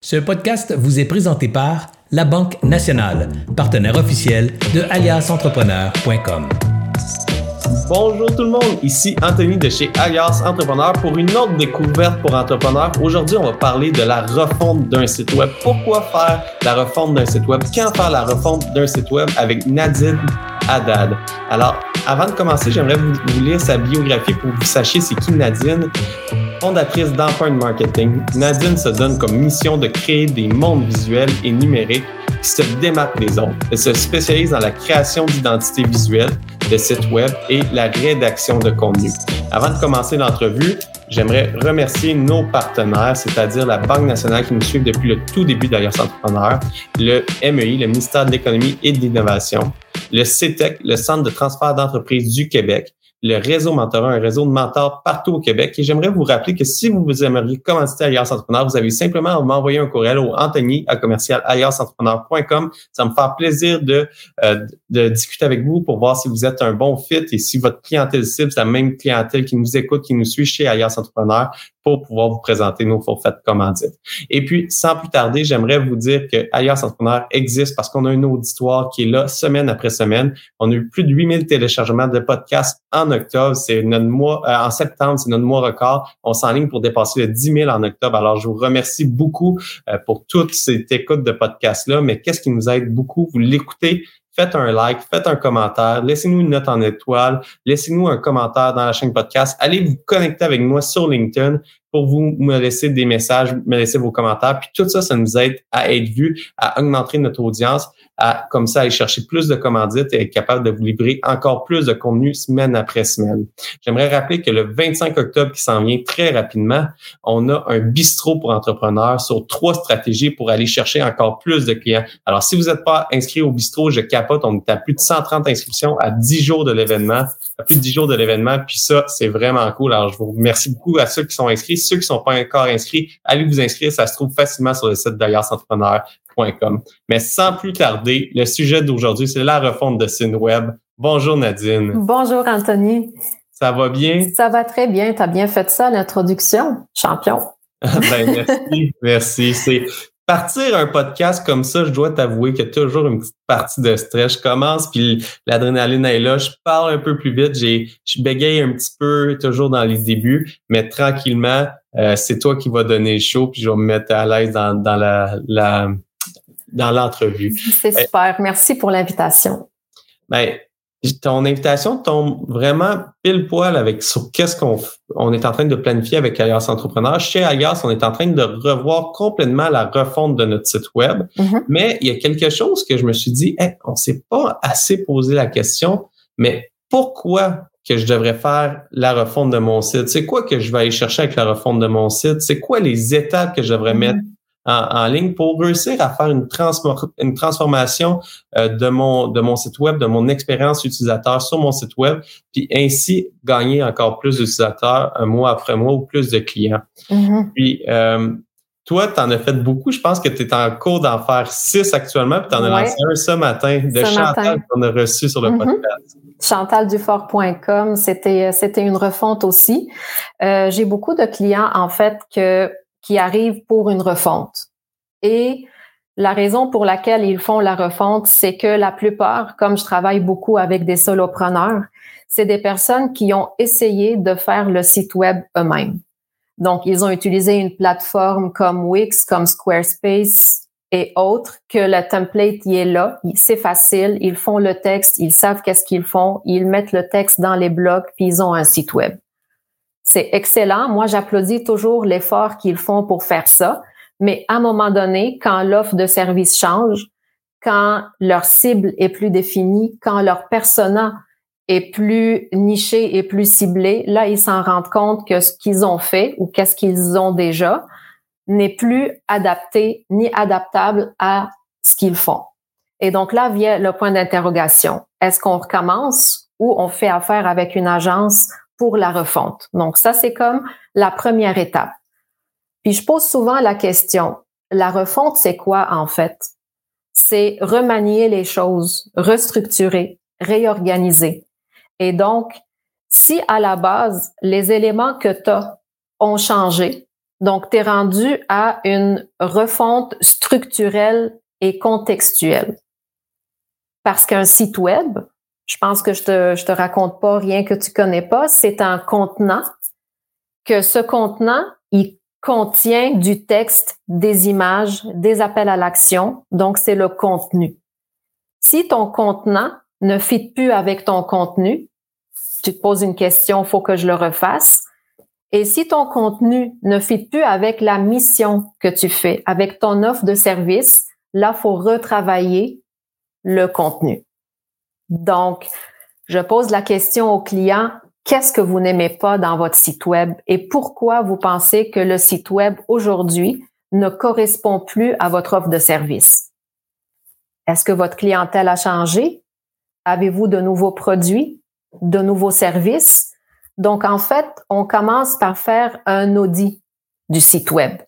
Ce podcast vous est présenté par La Banque Nationale, partenaire officiel de aliasentrepreneur.com. Bonjour tout le monde, ici Anthony de chez Alias Entrepreneur pour une autre découverte pour entrepreneurs. Aujourd'hui, on va parler de la refonte d'un site web. Pourquoi faire la refonte d'un site web? Quand faire la refonte d'un site web avec Nadine Alors, avant de commencer, j'aimerais vous, lire sa biographie pour que vous sachiez c'est qui Nadine. Fondatrice d'Enpoint Marketing, Nadine se donne comme mission de créer des mondes visuels et numériques qui se démarquent des autres. Elle se spécialise dans la création d'identités visuelles, de sites web et la rédaction de contenu. Avant de commencer l'entrevue, j'aimerais remercier nos partenaires, c'est-à-dire la Banque nationale qui nous suit depuis le tout début d'Alliance Entrepreneur, le MEI, le ministère de l'Économie et de l'Innovation, le CETEC, le Centre de transfert d'entreprises du Québec, le réseau Mentorat, un réseau de mentors partout au Québec. Et j'aimerais vous rappeler que si vous aimeriez commencer Alliance Entrepreneur, vous avez simplement à m'envoyer un courriel au Anthony à commercial allianceentrepreneur.com. Ça me fera plaisir de, euh, de discuter avec vous pour voir si vous êtes un bon fit et si votre clientèle cible, c'est la même clientèle qui nous écoute, qui nous suit chez Alliance Entrepreneur pour pouvoir vous présenter nos forfaits de commandite. Et puis, sans plus tarder, j'aimerais vous dire que Alliance Entrepreneur existe parce qu'on a une auditoire qui est là semaine après semaine. On a eu plus de 8000 téléchargements de podcasts en octobre. C'est notre mois, euh, en septembre, c'est notre mois record. On s'enligne pour dépasser le 10 000 en octobre. Alors, je vous remercie beaucoup euh, pour toute cette écoute de podcasts-là. Mais qu'est-ce qui nous aide beaucoup? Vous l'écoutez faites un like, faites un commentaire, laissez-nous une note en étoile, laissez-nous un commentaire dans la chaîne podcast, allez vous connecter avec moi sur LinkedIn pour vous me laisser des messages, me laisser vos commentaires. Puis tout ça, ça nous aide à être vu, à augmenter notre audience, à comme ça aller chercher plus de commandites et être capable de vous livrer encore plus de contenu semaine après semaine. J'aimerais rappeler que le 25 octobre qui s'en vient très rapidement, on a un bistrot pour entrepreneurs sur trois stratégies pour aller chercher encore plus de clients. Alors, si vous n'êtes pas inscrit au bistrot, je capote, on est à plus de 130 inscriptions à 10 jours de l'événement, à plus de 10 jours de l'événement, puis ça, c'est vraiment cool. Alors, je vous remercie beaucoup à ceux qui sont inscrits. Ceux qui sont pas encore inscrits, allez vous inscrire, ça se trouve facilement sur le site d'Alias Entrepreneur. Mais sans plus tarder, le sujet d'aujourd'hui, c'est la refonte de SynWeb. Bonjour Nadine. Bonjour Anthony. Ça va bien? Ça va très bien. Tu as bien fait ça, l'introduction. Champion. ben, merci, merci. C'est partir un podcast comme ça, je dois t'avouer qu'il y a toujours une petite partie de stress. Je commence, puis l'adrénaline est là. Je parle un peu plus vite. J'ai, je bégaye un petit peu toujours dans les débuts, mais tranquillement, euh, c'est toi qui vas donner le show, puis je vais me mettre à l'aise dans, dans la, la dans l'entrevue. C'est super. Merci pour l'invitation. Ben, ton invitation tombe vraiment pile poil avec sur qu'est-ce qu'on on est en train de planifier avec Alias Entrepreneur. Chez Alias, on est en train de revoir complètement la refonte de notre site web. Mm-hmm. Mais il y a quelque chose que je me suis dit, hey, on s'est pas assez posé la question, mais pourquoi que je devrais faire la refonte de mon site? C'est quoi que je vais aller chercher avec la refonte de mon site? C'est quoi les étapes que je devrais mm-hmm. mettre en, ligne pour réussir à faire une, une transformation euh, de mon de mon site web, de mon expérience utilisateur sur mon site web, puis ainsi gagner encore plus d'utilisateurs un mois après mois ou plus de clients. Mm-hmm. Puis euh, toi, tu en as fait beaucoup. Je pense que tu es en cours d'en faire six actuellement, puis tu en as lancé un ce matin de Chantal qu'on a reçu sur le mm-hmm. podcast. ChantalDufort.com, c'était c'était une refonte aussi. Euh, j'ai beaucoup de clients en fait que qui arrivent pour une refonte. Et la raison pour laquelle ils font la refonte, c'est que la plupart, comme je travaille beaucoup avec des solopreneurs, c'est des personnes qui ont essayé de faire le site web eux-mêmes. Donc, ils ont utilisé une plateforme comme Wix, comme Squarespace et autres, que le template y est là, c'est facile, ils font le texte, ils savent qu'est-ce qu'ils font, ils mettent le texte dans les blocs, puis ils ont un site web. C'est excellent. Moi, j'applaudis toujours l'effort qu'ils font pour faire ça. Mais à un moment donné, quand l'offre de service change, quand leur cible est plus définie, quand leur persona est plus niché et plus ciblé, là, ils s'en rendent compte que ce qu'ils ont fait ou qu'est-ce qu'ils ont déjà n'est plus adapté ni adaptable à ce qu'ils font. Et donc là vient le point d'interrogation. Est-ce qu'on recommence ou on fait affaire avec une agence pour la refonte. Donc ça, c'est comme la première étape. Puis je pose souvent la question, la refonte, c'est quoi en fait? C'est remanier les choses, restructurer, réorganiser. Et donc, si à la base, les éléments que tu as ont changé, Donc, tu es rendu à une refonte structurelle et contextuelle. Parce qu'un site web, je pense que je te, je te raconte pas rien que tu connais pas, c'est un contenant que ce contenant, il contient du texte, des images, des appels à l'action. Donc, c'est le contenu. Si ton contenant ne fit plus avec ton contenu, tu te poses une question, faut que je le refasse. Et si ton contenu ne fit plus avec la mission que tu fais, avec ton offre de service, là, faut retravailler le contenu. Donc, je pose la question au client, qu'est-ce que vous n'aimez pas dans votre site web et pourquoi vous pensez que le site web aujourd'hui ne correspond plus à votre offre de service? Est-ce que votre clientèle a changé? Avez-vous de nouveaux produits, de nouveaux services? Donc, en fait, on commence par faire un audit du site web.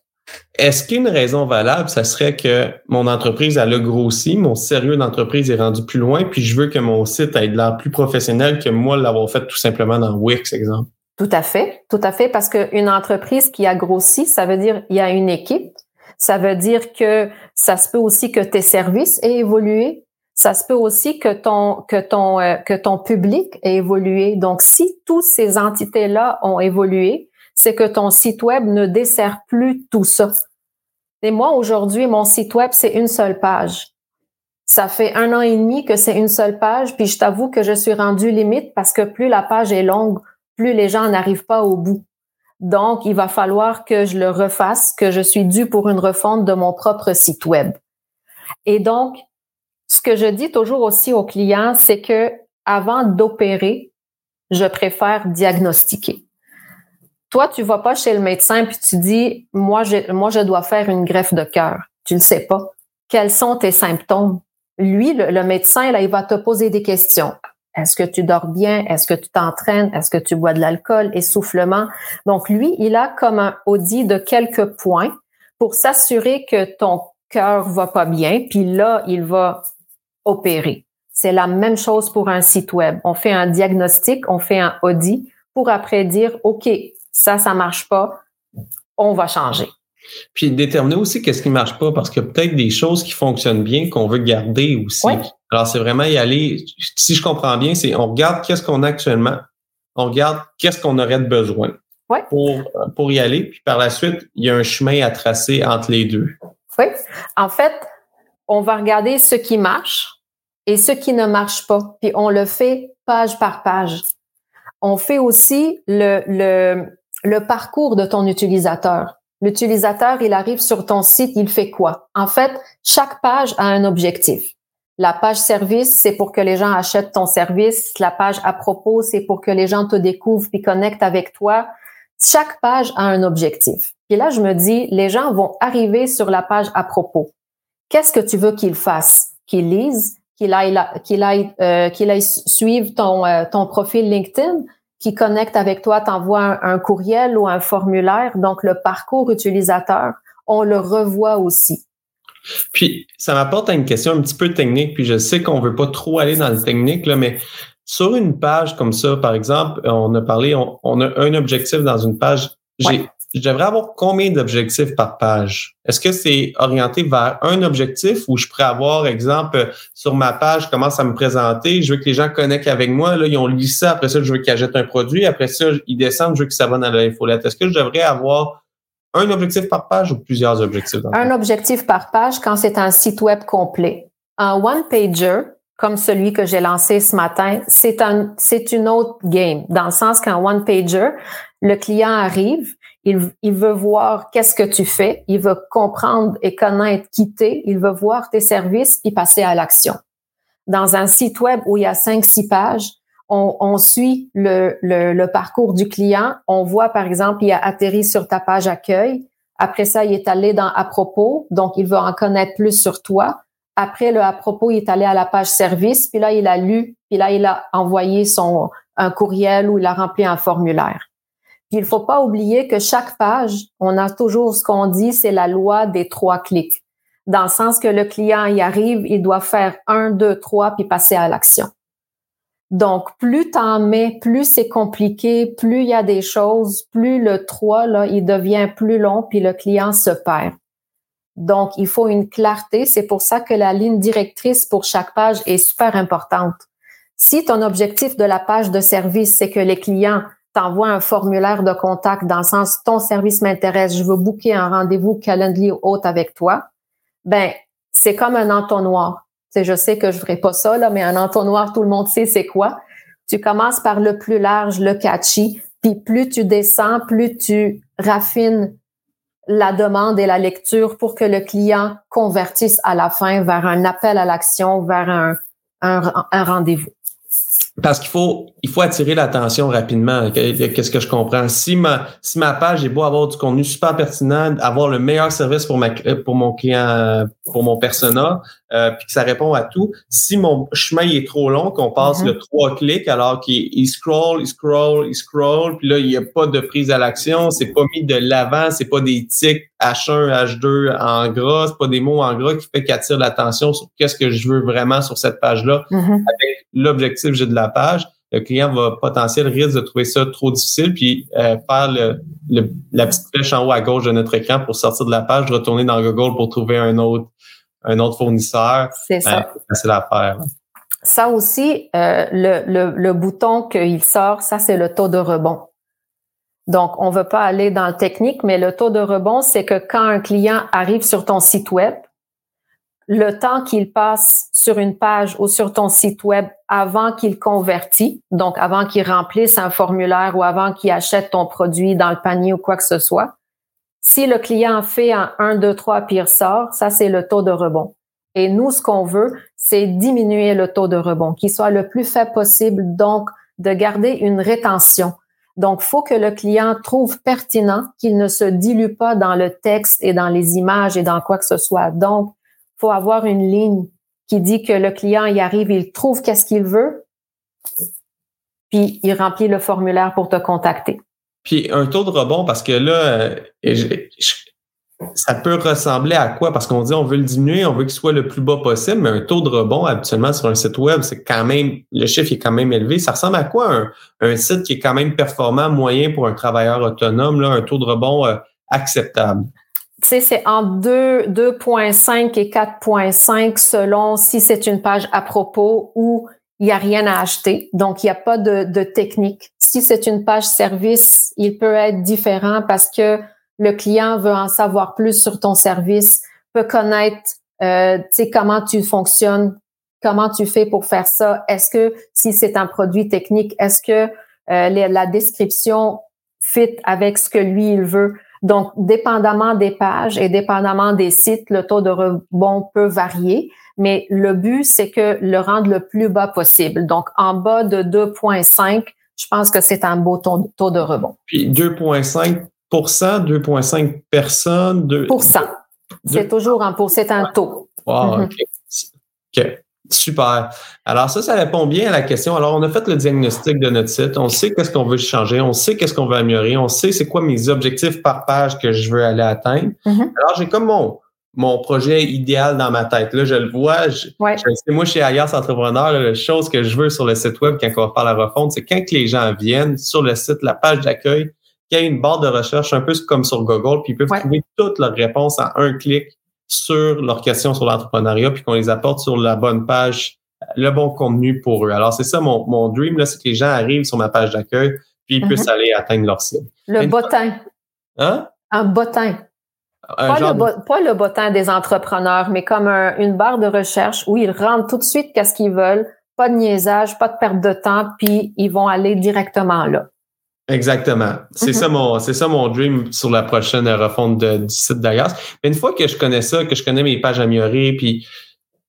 Est-ce qu'une raison valable, ça serait que mon entreprise a le grossi, mon sérieux d'entreprise est rendu plus loin, puis je veux que mon site ait de l'air plus professionnel que moi l'avoir fait tout simplement dans Wix, exemple? Tout à fait, tout à fait, parce qu'une entreprise qui a grossi, ça veut dire il y a une équipe, ça veut dire que ça se peut aussi que tes services aient évolué, ça se peut aussi que ton que ton euh, que ton public ait évolué. Donc si toutes ces entités là ont évolué, c'est que ton site web ne dessert plus tout ça. Et moi, aujourd'hui, mon site web, c'est une seule page. Ça fait un an et demi que c'est une seule page, puis je t'avoue que je suis rendue limite parce que plus la page est longue, plus les gens n'arrivent pas au bout. Donc, il va falloir que je le refasse, que je suis due pour une refonte de mon propre site web. Et donc, ce que je dis toujours aussi aux clients, c'est que avant d'opérer, je préfère diagnostiquer. Toi, tu vas pas chez le médecin puis tu dis, moi, je, moi, je dois faire une greffe de cœur. Tu le sais pas. Quels sont tes symptômes? Lui, le, médecin, là, il va te poser des questions. Est-ce que tu dors bien? Est-ce que tu t'entraînes? Est-ce que tu bois de l'alcool? Essoufflement? Donc, lui, il a comme un audit de quelques points pour s'assurer que ton cœur va pas bien. Puis là, il va opérer. C'est la même chose pour un site web. On fait un diagnostic, on fait un audit pour après dire, OK, ça, ça marche pas, on va changer. Puis déterminer aussi qu'est-ce qui marche pas, parce qu'il y a peut-être des choses qui fonctionnent bien qu'on veut garder aussi. Alors, c'est vraiment y aller. Si je comprends bien, c'est on regarde qu'est-ce qu'on a actuellement, on regarde qu'est-ce qu'on aurait de besoin pour, pour y aller, puis par la suite, il y a un chemin à tracer entre les deux. Oui. En fait, on va regarder ce qui marche et ce qui ne marche pas, puis on le fait page par page. On fait aussi le, le le parcours de ton utilisateur. L'utilisateur, il arrive sur ton site, il fait quoi? En fait, chaque page a un objectif. La page service, c'est pour que les gens achètent ton service. La page à propos, c'est pour que les gens te découvrent et connectent avec toi. Chaque page a un objectif. Et là, je me dis, les gens vont arriver sur la page à propos. Qu'est-ce que tu veux qu'ils fassent? Qu'ils lisent, qu'ils aillent, qu'ils aillent, euh, qu'ils aillent suivre ton, euh, ton profil LinkedIn, qui connecte avec toi t'envoie un, courriel ou un formulaire. Donc, le parcours utilisateur, on le revoit aussi. Puis, ça m'apporte à une question un petit peu technique, puis je sais qu'on veut pas trop aller dans le technique, là, mais sur une page comme ça, par exemple, on a parlé, on, a un objectif dans une page. J'ai je devrais avoir combien d'objectifs par page? Est-ce que c'est orienté vers un objectif ou je pourrais avoir, exemple, sur ma page, je commence à me présenter, je veux que les gens connectent avec moi, là, ils ont lu ça, après ça, je veux qu'ils achètent un produit, après ça, ils descendent, je veux qu'ils s'abonnent à l'infolette. Est-ce que je devrais avoir un objectif par page ou plusieurs objectifs? un objectif par page quand c'est un site web complet. Un one-pager, comme celui que j'ai lancé ce matin, c'est un, c'est une autre game, dans le sens qu'un one-pager, le client arrive, il, veut voir qu'est-ce que tu fais, il veut comprendre et connaître qui il veut voir tes services puis passer à l'action. Dans un site web où il y a cinq, six pages, on, suit le, parcours du client. On voit, par exemple, il a atterri sur ta page accueil. Après ça, il est allé dans à propos, donc il veut en connaître plus sur toi. Après le à propos, il est allé à la page service, puis là, il a lu, puis là, il a envoyé son un courriel ou il a rempli un formulaire. Puis il faut pas oublier que chaque page, on a toujours ce qu'on dit, c'est la loi des trois clics. Dans le sens que le client y arrive, il doit faire un, deux, trois, puis passer à l'action. Donc, plus t'en mets, plus c'est compliqué, plus il y a des choses, plus le 3, là, il devient plus long, puis le client se perd. Donc, il faut une clarté. C'est pour ça que la ligne directrice pour chaque page est super importante. Si ton objectif de la page de service, c'est que les clients t'envoient un formulaire de contact dans le sens ton service m'intéresse, je veux booker un rendez-vous Calendly haute avec toi, ben c'est comme un entonnoir. Je sais que je ferai pas ça là, mais un entonnoir, tout le monde sait c'est quoi. Tu commences par le plus large, le catchy, puis plus tu descends, plus tu raffines la demande et la lecture pour que le client convertisse à la fin vers un appel à l'action, vers un rendez-vous parce qu'il faut il faut attirer l'attention rapidement. Qu'est-ce que je comprends? Si ma si ma page est beau avoir du contenu super pertinent, avoir le meilleur service pour ma pour mon client pour mon persona, euh, puis que ça répond à tout. Si mon chemin est trop long, qu'on passe mm-hmm. le trois clics alors qu'il scroll, il scroll, il scroll, puis là il n'y a pas de prise à l'action, c'est pas mis de l'avant, c'est pas des tics H1, H2 en gras, c'est pas des mots en gras qui fait qu'attire l'attention sur qu'est-ce que je veux vraiment sur cette page-là. Mm-hmm. Avec l'objectif j'ai de la page, le client va potentiel risque de trouver ça trop difficile puis euh, faire le, la petite flèche en haut à gauche de notre écran pour sortir de la page, retourner dans Google pour trouver un autre un autre fournisseur. C'est ça. Euh, c'est faire. Ça aussi, euh, le, le, le bouton qu'il sort, ça c'est le taux de rebond. Donc, on ne veut pas aller dans le technique, mais le taux de rebond, c'est que quand un client arrive sur ton site web, le temps qu'il passe sur une page ou sur ton site web avant qu'il convertit, donc avant qu'il remplisse un formulaire ou avant qu'il achète ton produit dans le panier ou quoi que ce soit, si le client fait un 1, 2, 3 puis il sort, ça c'est le taux de rebond. Et nous, ce qu'on veut, c'est diminuer le taux de rebond, qu'il soit le plus faible possible, donc de garder une rétention. Donc, faut que le client trouve pertinent qu'il ne se dilue pas dans le texte et dans les images et dans quoi que ce soit. Donc, faut avoir une ligne qui dit que le client y arrive, il trouve qu'est-ce qu'il veut, puis il remplit le formulaire pour te contacter. Puis un taux de rebond, parce que là, euh, ça peut ressembler à quoi? Parce qu'on dit on veut le diminuer, on veut qu'il soit le plus bas possible, mais un taux de rebond, habituellement, sur un site web, c'est quand même, le chiffre est quand même élevé. Ça ressemble à quoi un, site qui est quand même performant, moyen pour un travailleur autonome, là, un taux de rebond euh, acceptable? Tu sais, c'est entre 2.5 et 4.5 selon si c'est une page à propos ou il n'y a rien à acheter. Donc, il n'y a pas de, de technique. Si c'est une page service, il peut être différent parce que le client veut en savoir plus sur ton service, peut connaître, euh, comment tu fonctionnes, comment tu fais pour faire ça. Est-ce que si c'est un produit technique, est-ce que euh, la description fit avec ce que lui il veut? Donc, dépendamment des pages et dépendamment des sites, le taux de rebond peut varier, mais le but, c'est que le rendre le plus bas possible. Donc, en bas de 2,5, je pense que c'est un beau taux, de rebond. Puis 2,5% 2,5 personnes, 2 C'est toujours un pour, c'est un taux. Wow, mhm. OK. Super. Alors ça, ça répond bien à la question. Alors, on a fait le diagnostic de notre site. On sait qu'est-ce qu'on veut changer. On sait qu'est-ce qu'on veut améliorer. On sait c'est quoi mes objectifs par page que je veux aller atteindre. Mm-hmm. Alors, j'ai comme mon, mon projet idéal dans ma tête. Là, je le vois. Je, moi, chez Alias Entrepreneur, la chose que je veux sur le site web quand on va faire la refonte, c'est quand les gens viennent sur le site, la page d'accueil, qu'il y a une barre de recherche un peu comme sur Google, puis ils peuvent trouver toutes leurs réponses en un clic sur leurs questions sur l'entrepreneuriat, puis qu'on les apporte sur la bonne page, le bon contenu pour eux. Alors, c'est ça mon, mon dream, là, c'est que les gens arrivent sur ma page d'accueil, puis ils puissent mhm. aller atteindre leur cible. Le bottin. Hein? Un bottin. Pas, le pas, le bottin des entrepreneurs, mais comme une barre de recherche où ils rentrent tout de suite qu'est-ce qu'ils veulent, pas de niaisage, pas de perte de temps, puis ils vont aller directement là. Exactement. C'est ça mhm. mon, c'est ça mon dream sur la prochaine refonte du site d'Agas. Mais une fois que je connais ça, que je connais mes pages améliorées, puis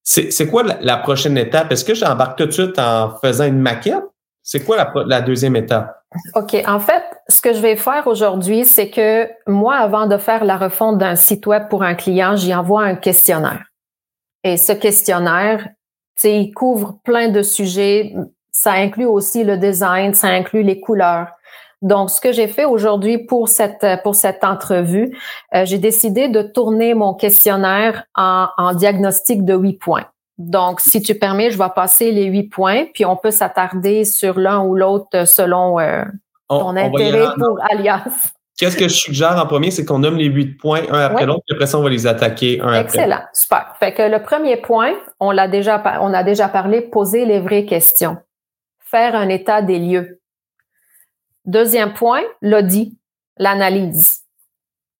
c'est, quoi la, prochaine étape? Est-ce que j'embarque tout de suite en faisant une maquette? C'est quoi la, la deuxième étape? OK. En fait, ce que je vais faire aujourd'hui, c'est que moi, avant de faire la refonte d'un site web pour un client, j'y envoie un questionnaire. Et ce questionnaire, il couvre plein de sujets. Ça inclut aussi le design, ça inclut les couleurs, donc, ce que j'ai fait aujourd'hui pour cette pour cette entrevue, euh, j'ai décidé de tourner mon questionnaire en, diagnostic de huit points. Donc, si tu permets, je vais passer les huit points, puis on peut s'attarder sur l'un ou l'autre selon euh, ton intérêt pour Alias. Qu'est-ce que je suggère en premier, c'est qu'on nomme les huit points un après l'autre, puis après ça, on va les attaquer un après l'autre. Excellent, super. Fait que le premier point, on l'a déjà, on a déjà parlé, poser les vraies questions, faire un état des lieux. Deuxième point, l'audit, l'analyse.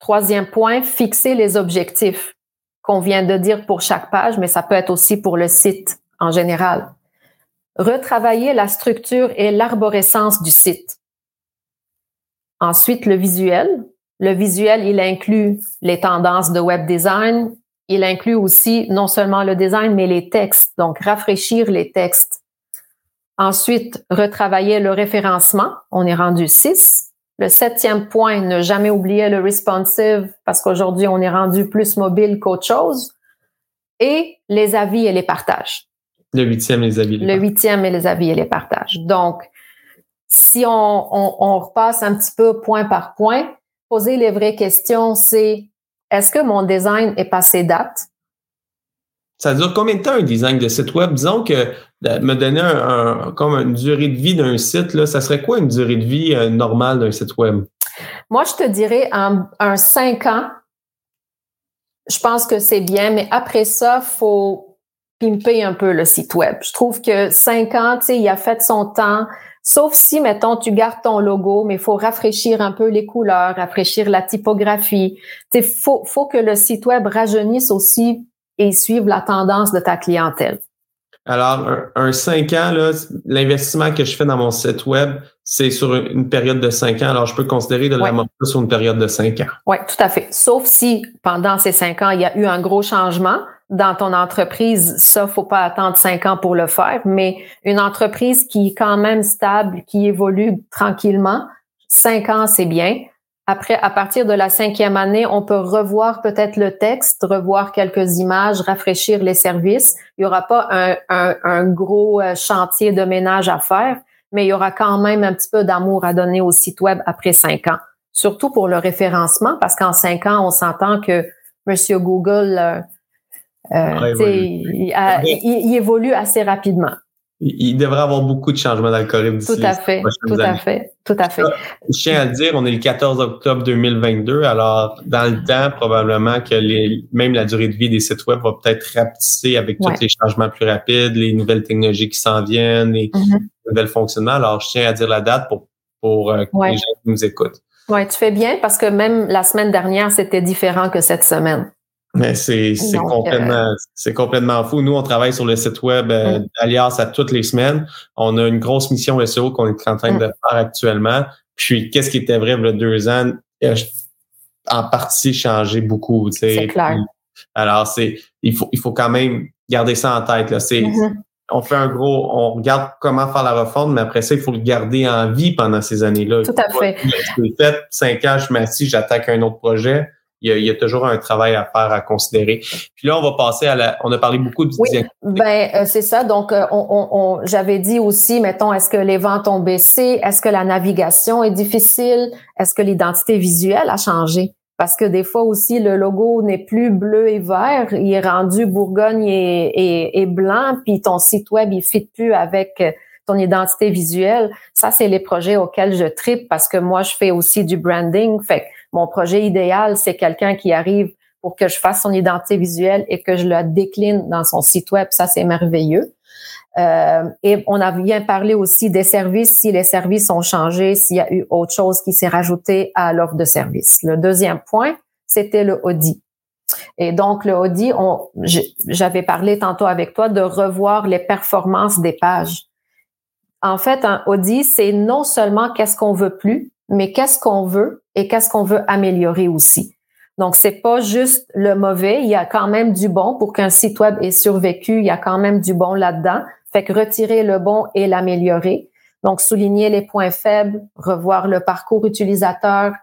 Troisième point, fixer les objectifs qu'on vient de dire pour chaque page, mais ça peut être aussi pour le site en général. Retravailler la structure et l'arborescence du site. Ensuite, le visuel. Le visuel, il inclut les tendances de web design. Il inclut aussi non seulement le design, mais les textes. Donc, rafraîchir les textes. Ensuite, retravailler le référencement. On est rendu 6. Le septième point, ne jamais oublier le responsive parce qu'aujourd'hui, on est rendu plus mobile qu'autre chose. Et les avis et les partages. Le huitième, les avis. le huitième et les avis et les partages. Donc, si on, repasse un petit peu point par point, poser les vraies questions, c'est est-ce que mon design est passé date? Ça dure combien de temps un design de site web? Disons que me donner un, comme une durée de vie d'un site, là, ça serait quoi une durée de vie euh, normale d'un site web? Moi, je te dirais un, un 5 ans. Je pense que c'est bien, mais après ça, faut pimper un peu le site web. Je trouve que 5 ans, tu sais, il a fait son temps. Sauf si, mettons, tu gardes ton logo, mais il faut rafraîchir un peu les couleurs, rafraîchir la typographie. Il faut, faut que le site web rajeunisse aussi et suivre la tendance de ta clientèle. Alors, un, 5 ans, l'investissement que je fais dans mon site web, c'est sur une période de 5 ans. Alors, je peux considérer de la sur une période de 5 ans. Oui, tout à fait. Sauf si pendant ces 5 ans, il y a eu un gros changement dans ton entreprise. Ça, faut pas attendre 5 ans pour le faire. Mais une entreprise qui est quand même stable, qui évolue tranquillement, 5 ans, c'est bien. Après, à partir de la cinquième année, on peut revoir peut-être le texte, revoir quelques images, rafraîchir les services. Il y aura pas un, un, gros euh, chantier de ménage à faire, mais il y aura quand même un petit peu d'amour à donner au site web après cinq ans. Surtout pour le référencement, parce qu'en cinq ans, on s'entend que Monsieur Google, euh, il, évolue assez rapidement il devrait avoir beaucoup de changements d'algorithme. Tout à fait, tout à fait, tout à fait. Je tiens à le dire, on est le 14 octobre 2022, alors dans le temps, probablement que les, même la durée de vie des sites web va peut-être rapetisser avec tous les changements plus rapides, les nouvelles technologies qui s'en viennent, les mm-hmm. nouvelles fonctionnements. Alors, je tiens à dire la date pour, pour euh, que les gens qui nous écoutent. Oui, tu fais bien parce que même la semaine dernière, c'était différent que cette semaine. Mais c'est complètement euh, c'est complètement fou. Nous, on travaille sur le site web euh, Alias à toutes les semaines. On a une grosse mission SEO qu'on est en train de faire actuellement. Puis, qu'est-ce qui était vrai il y a deux ans, en partie changé beaucoup. C'est clair. alors, c'est il faut, il faut quand même garder ça en tête. Là. C'est, mm-hmm. On fait un gros, on regarde comment faire la refonte, mais après ça, il faut le garder en vie pendant ces années-là. Tout à fait. fait cinq ans, je m'assis, j'attaque un autre projet il y, a, toujours un travail à faire, à considérer. Puis là, on va passer à la. On a parlé beaucoup de. Oui, ben euh, c'est ça. Donc, euh, on, j'avais dit aussi, mettons, est-ce que les ventes ont baissé? Est-ce que la navigation est difficile? Est-ce que l'identité visuelle a changé? Parce que des fois aussi, le logo n'est plus bleu et vert, il est rendu Bourgogne et, et, blanc, puis ton site web il fit plus avec euh, ton identité visuelle. Ça, c'est les projets auxquels je tripe parce que moi, je fais aussi du branding. Fait mon projet idéal, c'est quelqu'un qui arrive pour que je fasse son identité visuelle et que je la décline dans son site web. Ça, c'est merveilleux. Euh, et on a bien parlé aussi des services, si les services ont changé, s'il y a eu autre chose qui s'est rajouté à l'offre de service. Le deuxième point, c'était le audit. Et donc, le audit, j'avais parlé tantôt avec toi de revoir les performances des pages. En fait, un audit, c'est non seulement qu'est-ce qu'on veut plus, mais qu'est-ce qu'on veut et qu'est-ce qu'on veut améliorer aussi? Donc, c'est pas juste le mauvais, il y a quand même du bon pour qu'un site web ait survécu, il y a quand même du bon là-dedans. Fait que retirer le bon et l'améliorer. Donc, souligner les points faibles, revoir le parcours utilisateur.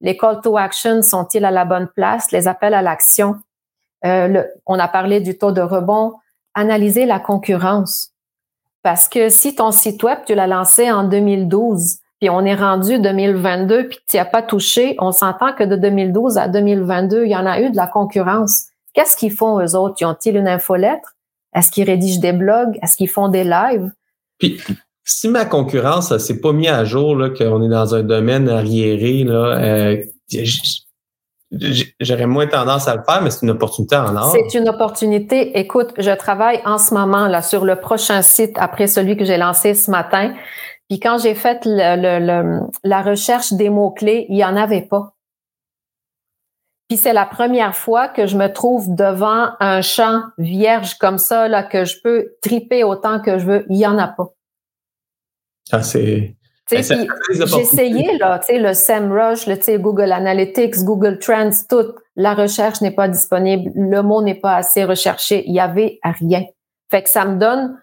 Les call to action sont-ils à la bonne place? Les appels à l'action. Euh, on a parlé du taux de rebond. Analyser la concurrence. Parce que si ton site web, tu l'as lancé en 2012, puis on est rendu 2022, puis tu n'y as pas touché, on s'entend que de 2012 à 2022, il y en a eu de la concurrence. Qu'est-ce qu'ils font eux autres? Ils ont-ils une infolettre? Est-ce qu'ils rédigent des blogs? Est-ce qu'ils font des lives? Puis, si ma concurrence s'est pas mis à jour, là, qu'on est dans un domaine arriéré, là, euh, j'aurais moins tendance à le faire, mais c'est une opportunité en or. C'est une opportunité. Écoute, je travaille en ce moment là sur le prochain site après celui que j'ai lancé ce matin. Puis quand j'ai fait la recherche des mots-clés, il n'y en avait pas. Puis c'est la première fois que je me trouve devant un champ vierge comme ça, là, que je peux triper autant que je veux. Il n'y en a pas. Ah, c'est. Ben, j'ai essayé, là, le SEMrush, le Google Analytics, Google Trends, tout. La recherche n'est pas disponible. Le mot n'est pas assez recherché. Il y avait rien. Fait que ça me donne,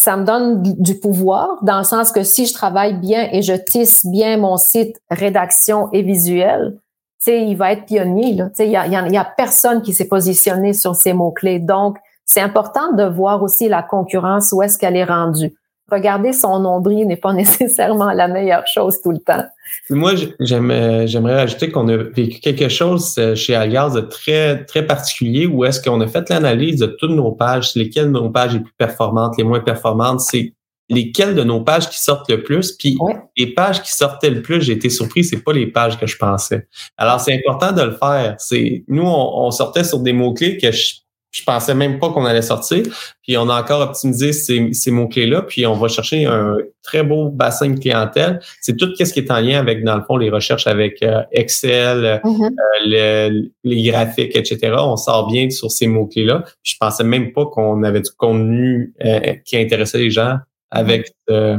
ça me donne du pouvoir dans le sens que si je travaille bien et je tisse bien mon site rédaction et visuel, il va être pionnier. Il y a, y a personne qui s'est positionné sur ces mots-clés. Donc, c'est important de voir aussi la concurrence, où est-ce qu'elle est rendue. Regarder son nombril n'est pas nécessairement la meilleure chose tout le temps. Moi, j'aimerais ajouter qu'on a vécu quelque chose euh, chez Alias de très, très particulier où est-ce qu'on a fait l'analyse de toutes nos pages, lesquelles nos pages les plus performantes, les moins performantes. C'est lesquelles de nos pages qui sortent le plus. Puis les pages qui sortaient le plus, j'ai été surpris, c'est pas les pages que je pensais. Alors, c'est important de le faire. C'est Nous, on, sortait sur des mots-clés que je, je pensais même pas qu'on allait sortir. Puis on a encore optimisé ces, ces mots-clés-là. Puis on va chercher un très beau bassin de clientèle. C'est tout ce qui est en lien avec, dans le fond, les recherches avec euh, Excel, euh, les graphiques, etc. On sort bien sur ces mots-clés-là. Je pensais même pas qu'on avait du contenu euh, qui intéressait les gens avec, euh,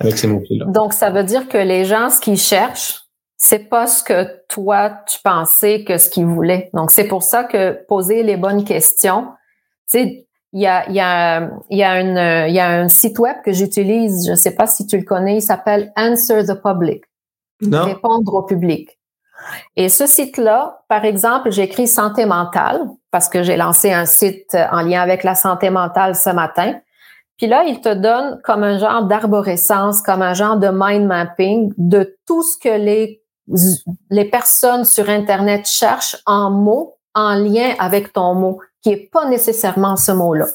avec ces mots-clés-là. Donc, ça veut dire que les gens, ce qu'ils cherchent, c'est pas ce que toi, tu pensais que ce qu'ils voulaient. Donc, c'est pour ça que poser les bonnes questions, tu sais, il y a, il y, a, il y, a une, il y a un site web que j'utilise, je ne sais pas si tu le connais, il s'appelle Answer the Public. Non. Répondre au public. Et ce site-là, par exemple, j'écris santé mentale parce que j'ai lancé un site en lien avec la santé mentale ce matin. Puis là, il te donne comme un genre d'arborescence, comme un genre de mind mapping de tout ce que les, les personnes sur Internet cherchent en mots en lien avec ton mot, qui est pas nécessairement ce mot-là.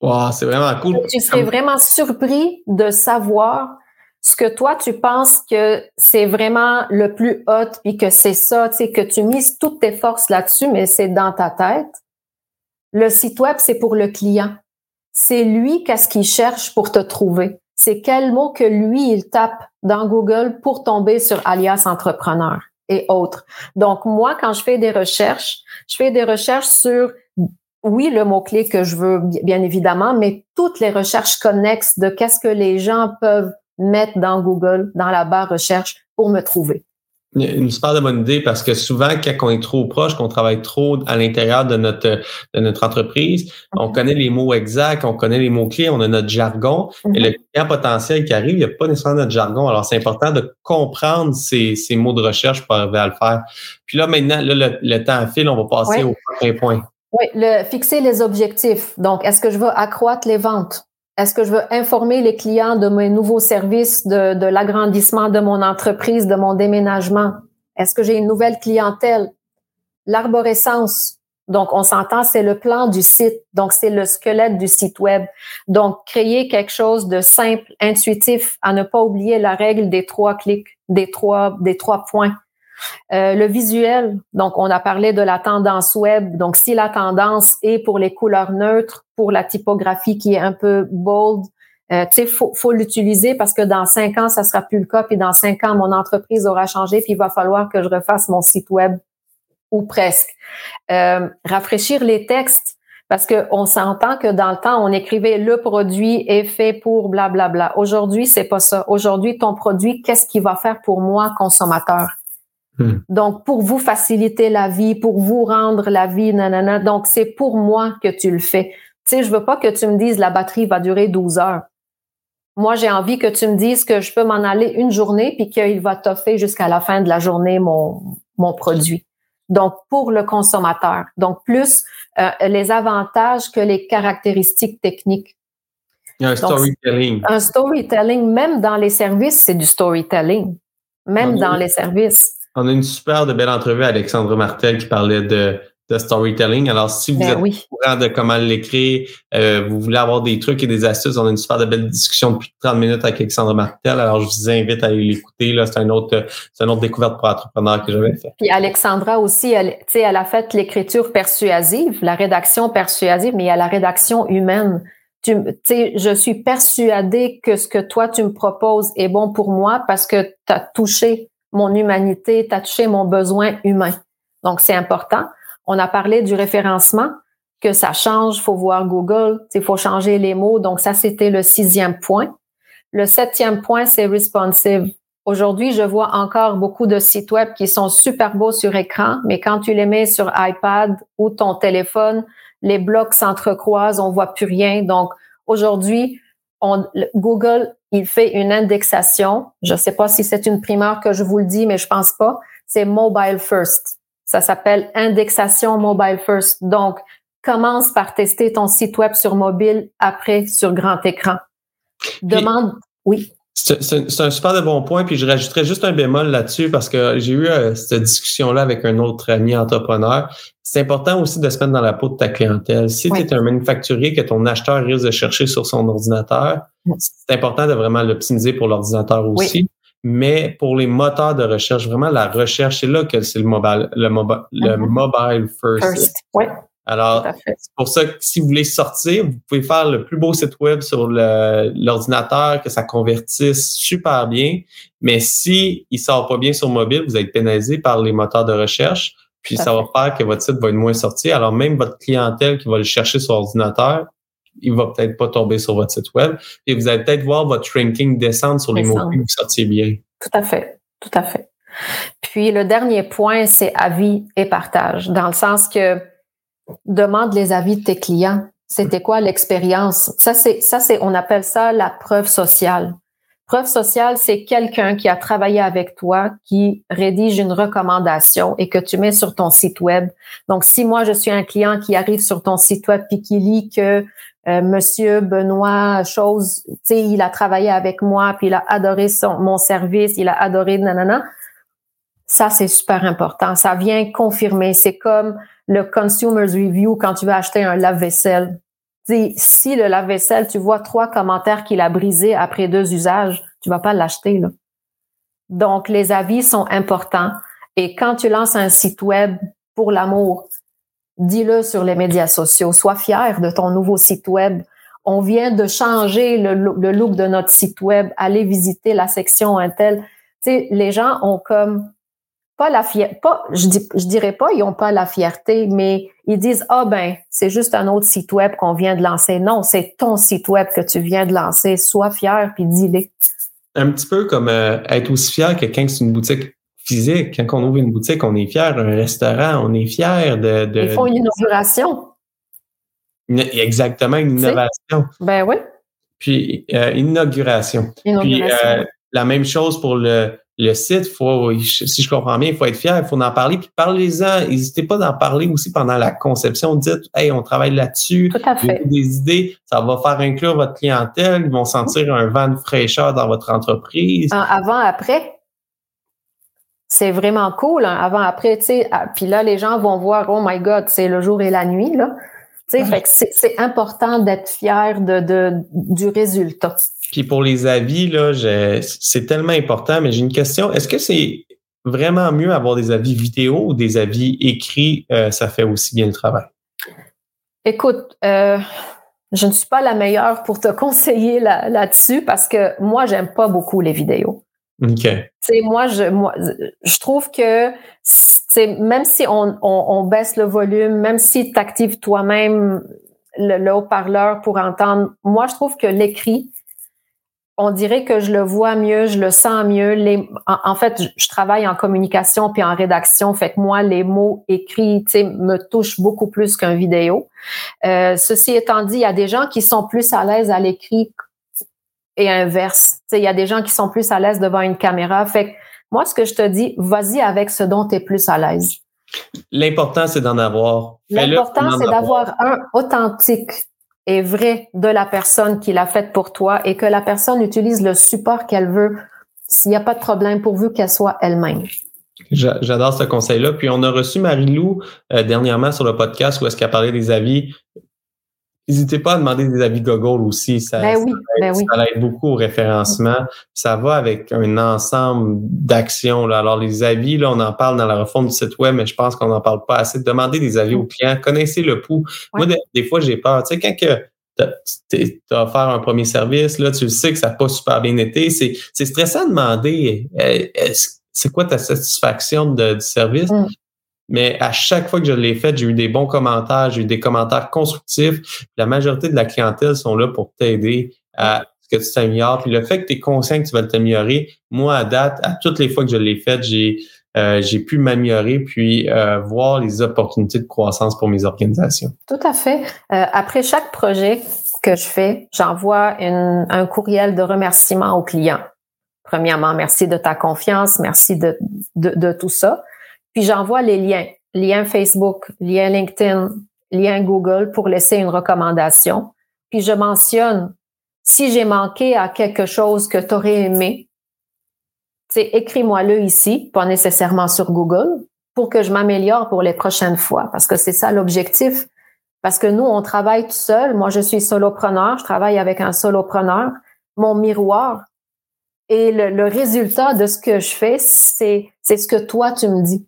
Wow, c'est vraiment cool. tu serais vraiment surpris de savoir ce que toi, tu penses que c'est vraiment le plus hot, puis que c'est ça, tu sais, que tu mises toutes tes forces là-dessus, mais c'est dans ta tête. Le site web, c'est pour le client c'est lui qu'est-ce qu'il cherche pour te trouver. C'est quel mot que lui, il tape dans Google pour tomber sur alias entrepreneur et autres. Donc, moi, quand je fais des recherches, je fais des recherches sur, oui, le mot-clé que je veux, bien évidemment, mais toutes les recherches connexes de qu'est-ce que les gens peuvent mettre dans Google, dans la barre recherche pour me trouver une super de bonne idée parce que souvent, quand on est trop proche, qu'on travaille trop à l'intérieur de notre, de notre entreprise, on connaît les mots exacts, on connaît les mots-clés, on a notre jargon. Et le mhm. client potentiel qui arrive, il n'y a pas nécessairement notre jargon. Alors, c'est important de comprendre ces, ces mots de recherche pour arriver à le faire. Puis là, maintenant, là, le, temps file, on va passer au prochain point. Oui, le, fixer les objectifs. Donc, est-ce que je veux accroître les ventes? Est-ce que je veux informer les clients de mes nouveaux services, de, l'agrandissement de mon entreprise, de mon déménagement? Est-ce que j'ai une nouvelle clientèle? L'arborescence. Donc, on s'entend, c'est le plan du site. Donc, c'est le squelette du site web. Donc, créer quelque chose de simple, intuitif, à ne pas oublier la règle des trois clics, des trois, des trois points. Euh, le visuel, donc on a parlé de la tendance web. Donc si la tendance est pour les couleurs neutres, pour la typographie qui est un peu bold, euh, tu sais, faut, l'utiliser parce que dans cinq ans, ça sera plus le cas. Puis dans cinq ans, mon entreprise aura changé. Puis il va falloir que je refasse mon site web ou presque. Euh, rafraîchir les textes parce qu'on s'entend que dans le temps, on écrivait le produit est fait pour blablabla. Bla, bla. Aujourd'hui, c'est pas ça. Aujourd'hui, ton produit, qu'est-ce qu'il va faire pour moi, consommateur? Hmm. Donc, pour vous faciliter la vie, pour vous rendre la vie, nanana. Donc, c'est pour moi que tu le fais. Tu sais, je veux pas que tu me dises la batterie va durer 12 heures. Moi, j'ai envie que tu me dises que je peux m'en aller une journée puis qu'il va t'offrir jusqu'à la fin de la journée mon, mon produit. Donc, pour le consommateur. Donc, plus euh, les avantages que les caractéristiques techniques. Un storytelling. Un storytelling, même dans les services, c'est du storytelling. Même dans les services. On a une super de belle entrevue à Alexandre Martel qui parlait de, de storytelling. Alors, si vous Ben êtes oui. au courant de comment l'écrire, euh, vous voulez avoir des trucs et des astuces, on a une super de belle discussion depuis 30 minutes avec Alexandre Martel. Alors, je vous invite à aller l'écouter. C'est un autre, c'est une autre découverte pour entrepreneurs que j'avais fait. Puis Alexandra aussi, elle, tu sais, elle a fait l'écriture persuasive, la rédaction persuasive, mais il y a la rédaction humaine. Tu tu sais, je suis persuadée que ce que toi tu me proposes est bon pour moi parce que tu as touché mon humanité, tu as touché mon besoin humain. Donc c'est important. On a parlé du référencement, que ça change, faut voir Google, il faut changer les mots. Donc ça c'était le sixième point. Le septième point c'est responsive. Aujourd'hui, je vois encore beaucoup de sites web qui sont super beaux sur écran, mais quand tu les mets sur iPad ou ton téléphone, les blocs s'entrecroisent, on voit plus rien. Donc, aujourd'hui, Google, il fait une indexation. Je ne sais pas si c'est une primeur que je vous le dis, mais je pense pas. C'est mobile first. Ça s'appelle indexation mobile first. Donc, commence par tester ton site web sur mobile, après sur grand écran. Demande, oui. C'est un super de bon point, puis je rajouterais juste un bémol là-dessus parce que j'ai eu euh, cette discussion-là avec un autre ami entrepreneur. C'est important aussi de se mettre dans la peau de ta clientèle. Si Oui. tu es un manufacturier que ton acheteur risque de chercher sur son ordinateur, c'est important de vraiment l'optimiser pour l'ordinateur aussi. Mais pour les moteurs de recherche, vraiment la recherche, c'est là que c'est le mobile, le, mobi- le Mhm. mobile first. First. Oui, Alors, c'est pour ça que si vous voulez sortir, vous pouvez faire le plus beau site web sur l'ordinateur, que ça convertisse super bien. Mais si il sort pas bien sur mobile, vous êtes pénalisé par les moteurs de recherche. Puis ça va faire que votre site va être moins sorti. Alors même votre clientèle qui va le chercher sur ordinateur, il va peut-être pas tomber sur votre site web. Et vous allez peut-être voir votre ranking descendre sur les mots que vous sortiez bien. Tout à fait, tout à fait. Puis le dernier point, c'est avis et partage, dans le sens que demande les avis de tes clients. C'était quoi l'expérience? Ça, c'est, ça, c'est, on appelle ça la preuve sociale. Preuve sociale, c'est quelqu'un qui a travaillé avec toi, qui rédige une recommandation et que tu mets sur ton site web. Donc, si moi, je suis un client qui arrive sur ton site web puis qui lit que euh, Monsieur Benoît chose, tu sais, il a travaillé avec moi, puis il a adoré son, mon service, il a adoré nanana. Ça, c'est super important. Ça vient confirmer. C'est comme le consumer's review quand tu veux acheter un lave-vaisselle. Si le lave-vaisselle, tu vois trois commentaires qu'il a brisé après deux usages, tu vas pas l'acheter. Donc, les avis sont importants. Et quand tu lances un site web pour l'amour, dis-le sur les médias sociaux. Sois fier de ton nouveau site web. On vient de changer le, lo- le look de notre site web. Allez visiter la section Intel. Les gens ont comme pas la fierté, pas, je, dis, je dirais pas, ils ont pas la fierté, mais ils disent, ah ben, c'est juste un autre site web qu'on vient de lancer. Non, c'est ton site web que tu viens de lancer. Sois fier puis dis-le. Un petit peu comme euh, être aussi fier que quand c'est une boutique physique. Quand on ouvre une boutique, on est fier. Un restaurant, on est fier de. de Ils font une inauguration. une- exactement, une innovation. Ben oui, Puis, euh, inauguration. Puis, euh, la même chose pour le, le site. Faut, si je comprends bien, il faut être fier, il faut en parler. Puis, parlez-en. N'hésitez pas d'en parler aussi pendant la conception. Dites, hey, on travaille là-dessus. Tout à fait. Des idées. Ça va faire inclure votre clientèle. Ils vont sentir un vent de fraîcheur dans votre entreprise. En avant, après, c'est vraiment cool. hein. Avant, après, tu sais. ah, Puis là, les gens vont voir, oh my God, c'est le jour et la nuit, là. Tu sais, Ouais. c'est c'est important d'être fier de, de, du résultat. Puis pour les avis, là, c'est tellement important, mais j'ai une question. Est-ce que c'est vraiment mieux avoir des avis vidéo ou des avis écrits? euh, ça fait aussi bien le travail? Écoute, euh, je ne suis pas la meilleure pour te conseiller là- là-dessus parce que moi, j'aime pas beaucoup les vidéos. OK. Tu sais, moi, je, moi, je trouve que même si on, on, on baisse le volume, même si tu actives toi-même le, le haut-parleur pour entendre, moi, je trouve que l'écrit, on dirait que je le vois mieux, je le sens mieux. Les, en, en fait, je, travaille en communication puis en rédaction, fait que moi, les mots écrits, tu sais, me touchent beaucoup plus qu'un vidéo. Euh, ceci étant dit, il y a des gens qui sont plus à l'aise à l'écrit et inverse. Tu sais, il y a des gens qui sont plus à l'aise devant une caméra. Fait que moi, ce que je te dis, vas-y avec ce dont tu es plus à l'aise. L'important, c'est d'en avoir. L'important, c'est avoir. d'avoir un authentique et vrai de la personne qui l'a fait pour toi et que la personne utilise le support qu'elle veut s'il n'y a pas de problème pourvu qu'elle soit elle-même. J'adore ce conseil-là. Puis on a reçu Marie-Lou euh, dernièrement sur le podcast où est-ce qu'elle parlait des avis. N'hésitez pas à demander des avis Google aussi. Ça, ben oui, ben oui. ça aide beaucoup au référencement. Ça va avec un ensemble d'actions. Alors, les avis, là, on en parle dans la refonte du site web, mais je pense qu'on n'en parle pas assez. Demandez des avis aux clients. Connaissez le pouls. Moi, des, fois, j'ai peur. Tu sais, quand que tu as offert un premier service, là, tu sais que ça n'a pas super bien été. C'est stressant de demander c'est quoi ta satisfaction de, du service? Mm. Mais à chaque fois que je l'ai fait, j'ai eu des bons commentaires, j'ai eu des commentaires constructifs. La majorité de la clientèle sont là pour t'aider à ce que tu t'améliores. Puis le fait que tu es conscient que tu vas t'améliorer, moi, à date, à toutes les fois que je l'ai fait, j'ai euh, j'ai pu m'améliorer puis euh, voir les opportunités de croissance pour mes organisations. Tout à fait. Euh, après chaque projet que je fais, j'envoie un courriel de remerciement au client. Premièrement, merci de ta confiance, merci de, de, de tout ça. Puis j'envoie les liens, lien Facebook, lien LinkedIn, lien Google pour laisser une recommandation. Puis je mentionne si j'ai manqué à quelque chose que tu aurais aimé, c'est écris-moi-le ici, pas nécessairement sur Google, pour que je m'améliore pour les prochaines fois, parce que c'est ça l'objectif. Parce que nous, on travaille tout seul. Moi, je suis solopreneur, je travaille avec un solopreneur. Mon miroir et le, résultat de ce que je fais, c'est c'est ce que toi tu me dis.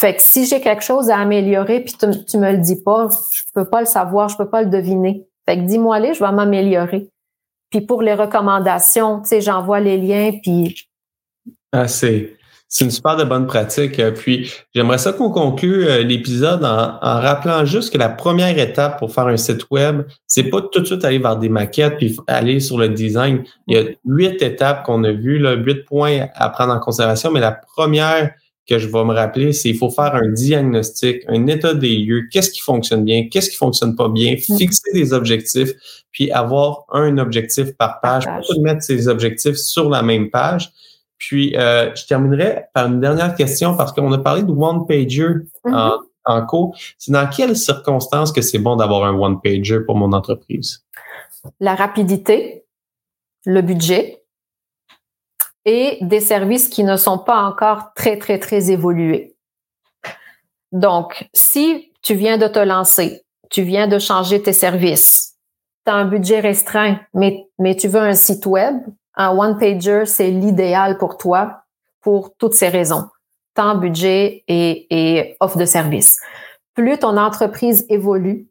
Fait que si j'ai quelque chose à améliorer puis tu, tu me le dis pas, je peux pas le savoir, je peux pas le deviner. Fait que dis-moi les, je vais m'améliorer. Puis pour les recommandations, tu sais, j'envoie les liens puis ah, c'est, une super de bonne pratique. Euh, puis j'aimerais ça qu'on conclue euh, l'épisode en, en, rappelant juste que la première étape pour faire un site web, c'est pas tout de suite aller vers des maquettes puis aller sur le design. Il y a huit étapes qu'on a vues, là, huit points à prendre en considération, mais la première que je vais me rappeler, c'est qu'il faut faire un diagnostic, un état des lieux, qu'est-ce qui fonctionne bien, qu'est-ce qui fonctionne pas bien, mm. fixer des objectifs, puis avoir un objectif par page, pas mettre ces objectifs sur la même page. Puis, euh, je terminerai par une dernière question parce qu'on a parlé de one-pager en, mm-hmm. en cours. C'est dans quelles circonstances que c'est bon d'avoir un one-pager pour mon entreprise? La rapidité, le budget et des services qui ne sont pas encore très, très, très évolués. Donc, si tu viens de te lancer, tu viens de changer tes services, tu as un budget restreint, mais, tu veux un site web, un one-pager, c'est l'idéal pour toi pour toutes ces raisons. Temps, budget et, et offre de service. Plus ton entreprise évolue,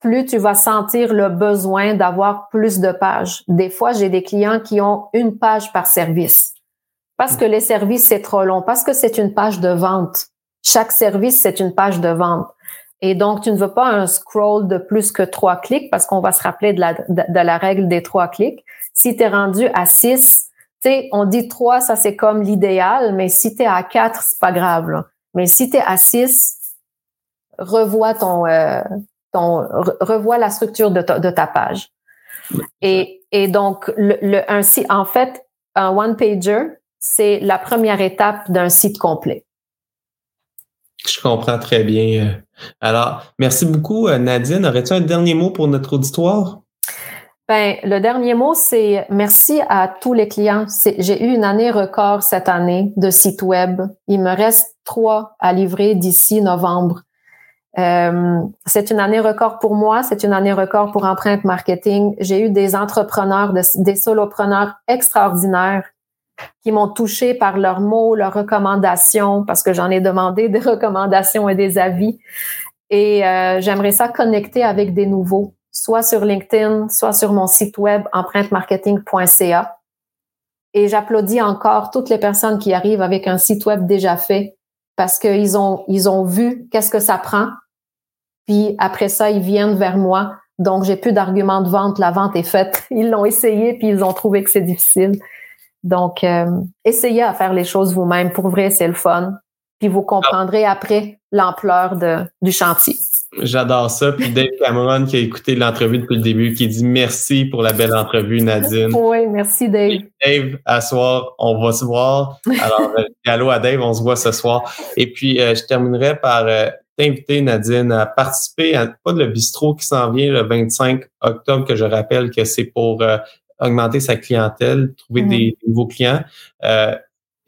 plus tu vas sentir le besoin d'avoir plus de pages. Des fois, j'ai des clients qui ont une page par service parce que les services, c'est trop long, parce que c'est une page de vente. Chaque service, c'est une page de vente. Et donc, tu ne veux pas un scroll de plus que trois clics parce qu'on va se rappeler de la, règle des trois clics. Si tu es rendu à 6, tu sais, on dit 3, ça c'est comme l'idéal, mais si tu es à 4, c'est pas grave. Mais si tu es à 6, revois ton, euh, ton revois la structure de ta, de ta page. Et, et donc, le, le, un, en fait, un one-pager, c'est la première étape d'un site complet. Je comprends très bien. Alors, merci beaucoup, Nadine. Aurais-tu un dernier mot pour notre auditoire? Ben, le dernier mot, c'est merci à tous les clients. J'ai eu une année record cette année de site web. Il me reste trois à livrer d'ici novembre. Euh, c'est une année record pour moi, c'est une année record pour Empreinte Marketing. J'ai eu des entrepreneurs, des solopreneurs extraordinaires qui m'ont touché par leurs mots, leurs recommandations, parce que j'en ai demandé des recommandations et des avis. Et euh, j'aimerais ça connecter avec des nouveaux soit sur LinkedIn, soit sur mon site web empreintemarketing.ca. Et j'applaudis encore toutes les personnes qui arrivent avec un site web déjà fait parce qu'ils ont, ils ont vu qu'est-ce que ça prend. Puis après ça, ils viennent vers moi. Donc, j'ai plus d'arguments de vente. La vente est faite. Ils l'ont essayé puis ils ont trouvé que c'est difficile. Donc, euh, essayez à faire les choses vous-même. Pour vrai, c'est le fun. Puis vous comprendrez après l'ampleur du chantier. J'adore ça. Puis Dave Cameron qui a écouté l'entrevue depuis le début, qui dit merci pour la belle entrevue, Nadine. Oui, merci Dave. Dave, à soir, on va se voir. Alors, euh, allô à Dave, on se voit ce soir. Et puis, euh, je terminerai par euh, t'inviter, Nadine, à participer à pas de le bistrot qui s'en vient le 25 octobre, que je rappelle que c'est pour augmenter sa clientèle, trouver mm-hmm. des nouveaux clients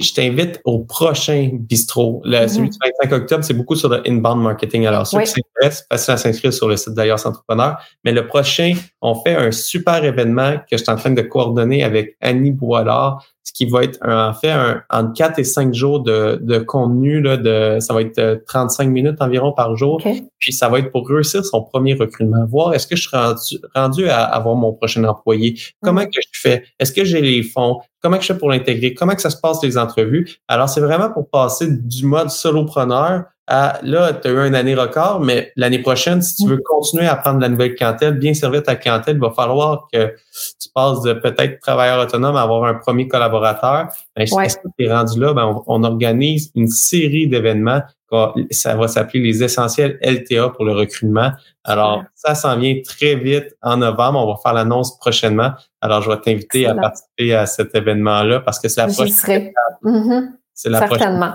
je t'invite au prochain bistrot. Le, Celui du 25 octobre, c'est beaucoup sur le inbound marketing. Alors, ceux qui s'intéressent, facile à s'inscrire sur le site d'Ailleurs Entrepreneur. Mais le prochain, on fait un super événement que je suis en train de coordonner avec Annie Boilard, ce qui va être en fait un, entre 4 et 5 jours de, de contenu. Là, de, ça va être 35 euh, minutes environ par jour. Puis ça va être pour réussir son premier recrutement. Voir est-ce que je suis rendu, rendu à avoir mon prochain employé? Comment que je fais? Est-ce que j'ai les fonds? Comment que je fais pour l'intégrer? Comment que ça se passe les entrevues? Alors, c'est vraiment pour passer du mode solopreneur à là, tu as eu une année record, mais l'année prochaine, si tu veux continuer à prendre la nouvelle clientèle, bien servir ta clientèle, il va falloir que tu passes de peut-être travailleur autonome à avoir un premier collaborateur. Ben, que tu es rendu là? Ben, on, organise une série d'événements. Ça va s'appeler les essentiels LTA pour le recrutement. Alors, ça s'en vient très vite en novembre. On va faire l'annonce prochainement. Alors, je vais t'inviter à participer à cet événement-là parce que c'est la prochaine. Mm-hmm. C'est la Certainement.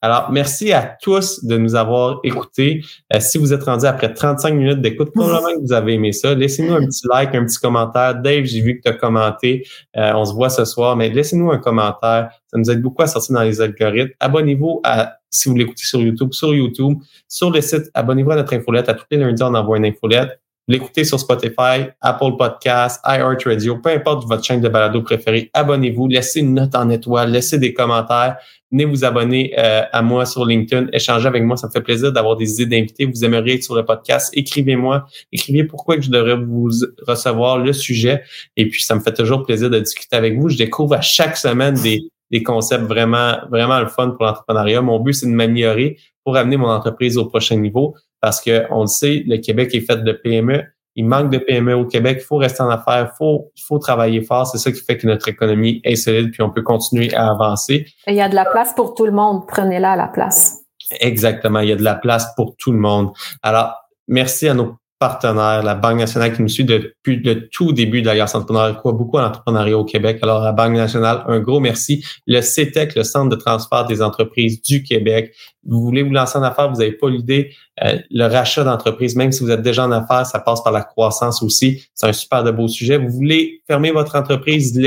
Alors, merci à tous de nous avoir écoutés. Euh, si vous êtes rendu après 35 minutes d'écoute, probablement que vous avez aimé ça. Laissez-nous un petit like, un petit commentaire. Dave, j'ai vu que tu as commenté. Euh, on se voit ce soir, mais laissez-nous un commentaire. Ça nous aide beaucoup à sortir dans les algorithmes. Abonnez-vous à, si vous l'écoutez sur YouTube, sur YouTube, sur le site. Abonnez-vous à notre infolette. À tous les lundis, on envoie une infolette l'écoutez sur Spotify, Apple Podcasts, iHeartRadio, peu importe votre chaîne de balado préférée, abonnez-vous, laissez une note en étoile, laissez des commentaires, venez vous abonner euh, à moi sur LinkedIn, échangez avec moi, ça me fait plaisir d'avoir des idées d'invités, vous aimeriez être sur le podcast, écrivez-moi, écrivez pourquoi que je devrais vous recevoir le sujet, et puis ça me fait toujours plaisir de discuter avec vous. Je découvre à chaque semaine des, des concepts vraiment, vraiment le fun pour l'entrepreneuriat. Mon but, c'est de m'améliorer pour amener mon entreprise au prochain niveau parce qu'on le sait, le Québec est fait de PME. Il manque de PME au Québec. Il faut rester en affaires. Il faut, il faut travailler fort. C'est ça qui fait que notre économie est solide puis on peut continuer à avancer. il y a de la place pour tout le monde. Prenez-la à la place. Exactement. Il y a de la place pour tout le monde. Alors, merci à nos partenaire, la Banque nationale qui nous suit depuis le tout début d'Alliance Entrepreneur, quoi beaucoup à l'entrepreneuriat au Québec. Alors, la Banque nationale, un gros merci. Le CETEC, le Centre de transfert des entreprises du Québec. Vous voulez vous lancer en affaires, vous n'avez pas l'idée. Euh, le rachat d'entreprise, même si vous êtes déjà en affaires, ça passe par la croissance aussi. C'est un super de beau sujet. Vous voulez fermer votre entreprise,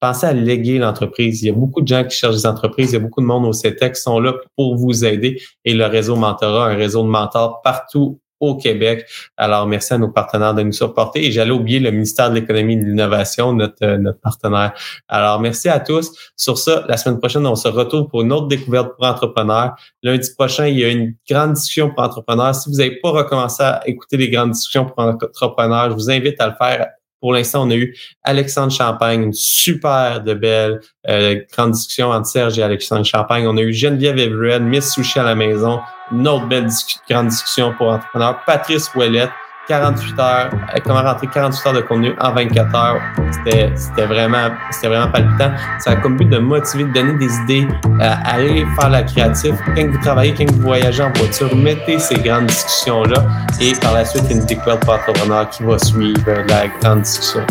pensez à léguer l'entreprise. Il y a beaucoup de gens qui cherchent des entreprises, il y a beaucoup de monde au CETEC qui sont là pour vous aider. Et le réseau Mentorat, un réseau de mentors partout au Québec. Alors, merci à nos partenaires de nous supporter. Et j'allais oublier le ministère de l'Économie et de l'Innovation, notre, euh, notre partenaire. Alors, merci à tous. Sur ça, la semaine prochaine, on se retrouve pour une autre découverte pour entrepreneurs. Lundi prochain, il y a une grande discussion pour entrepreneurs. Si vous n'avez pas recommencé à écouter les grandes discussions pour entrepreneurs, je vous invite à le faire pour l'instant, on a eu Alexandre Champagne, une super de belle euh, grande discussion entre Serge et Alexandre Champagne. On a eu Geneviève Everett, Miss Sushi à la maison, une autre belle grande discussion pour entrepreneurs. Patrice Ouellette, 48 heures, euh, comment rentrer 48 heures de contenu en 24 heures? C'était, vraiment, vraiment palpitant. Ça a comme but de motiver, de donner des idées, euh, aller faire la créative. Quand vous travaillez, quand vous voyagez en voiture, mettez ces grandes discussions-là et par la suite, une découverte pour entrepreneur qui va suivre la grande discussion.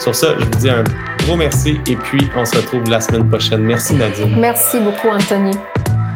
Sur ça, je vous dis un gros merci et puis on se retrouve la semaine prochaine. Merci Nadine. Merci beaucoup Anthony.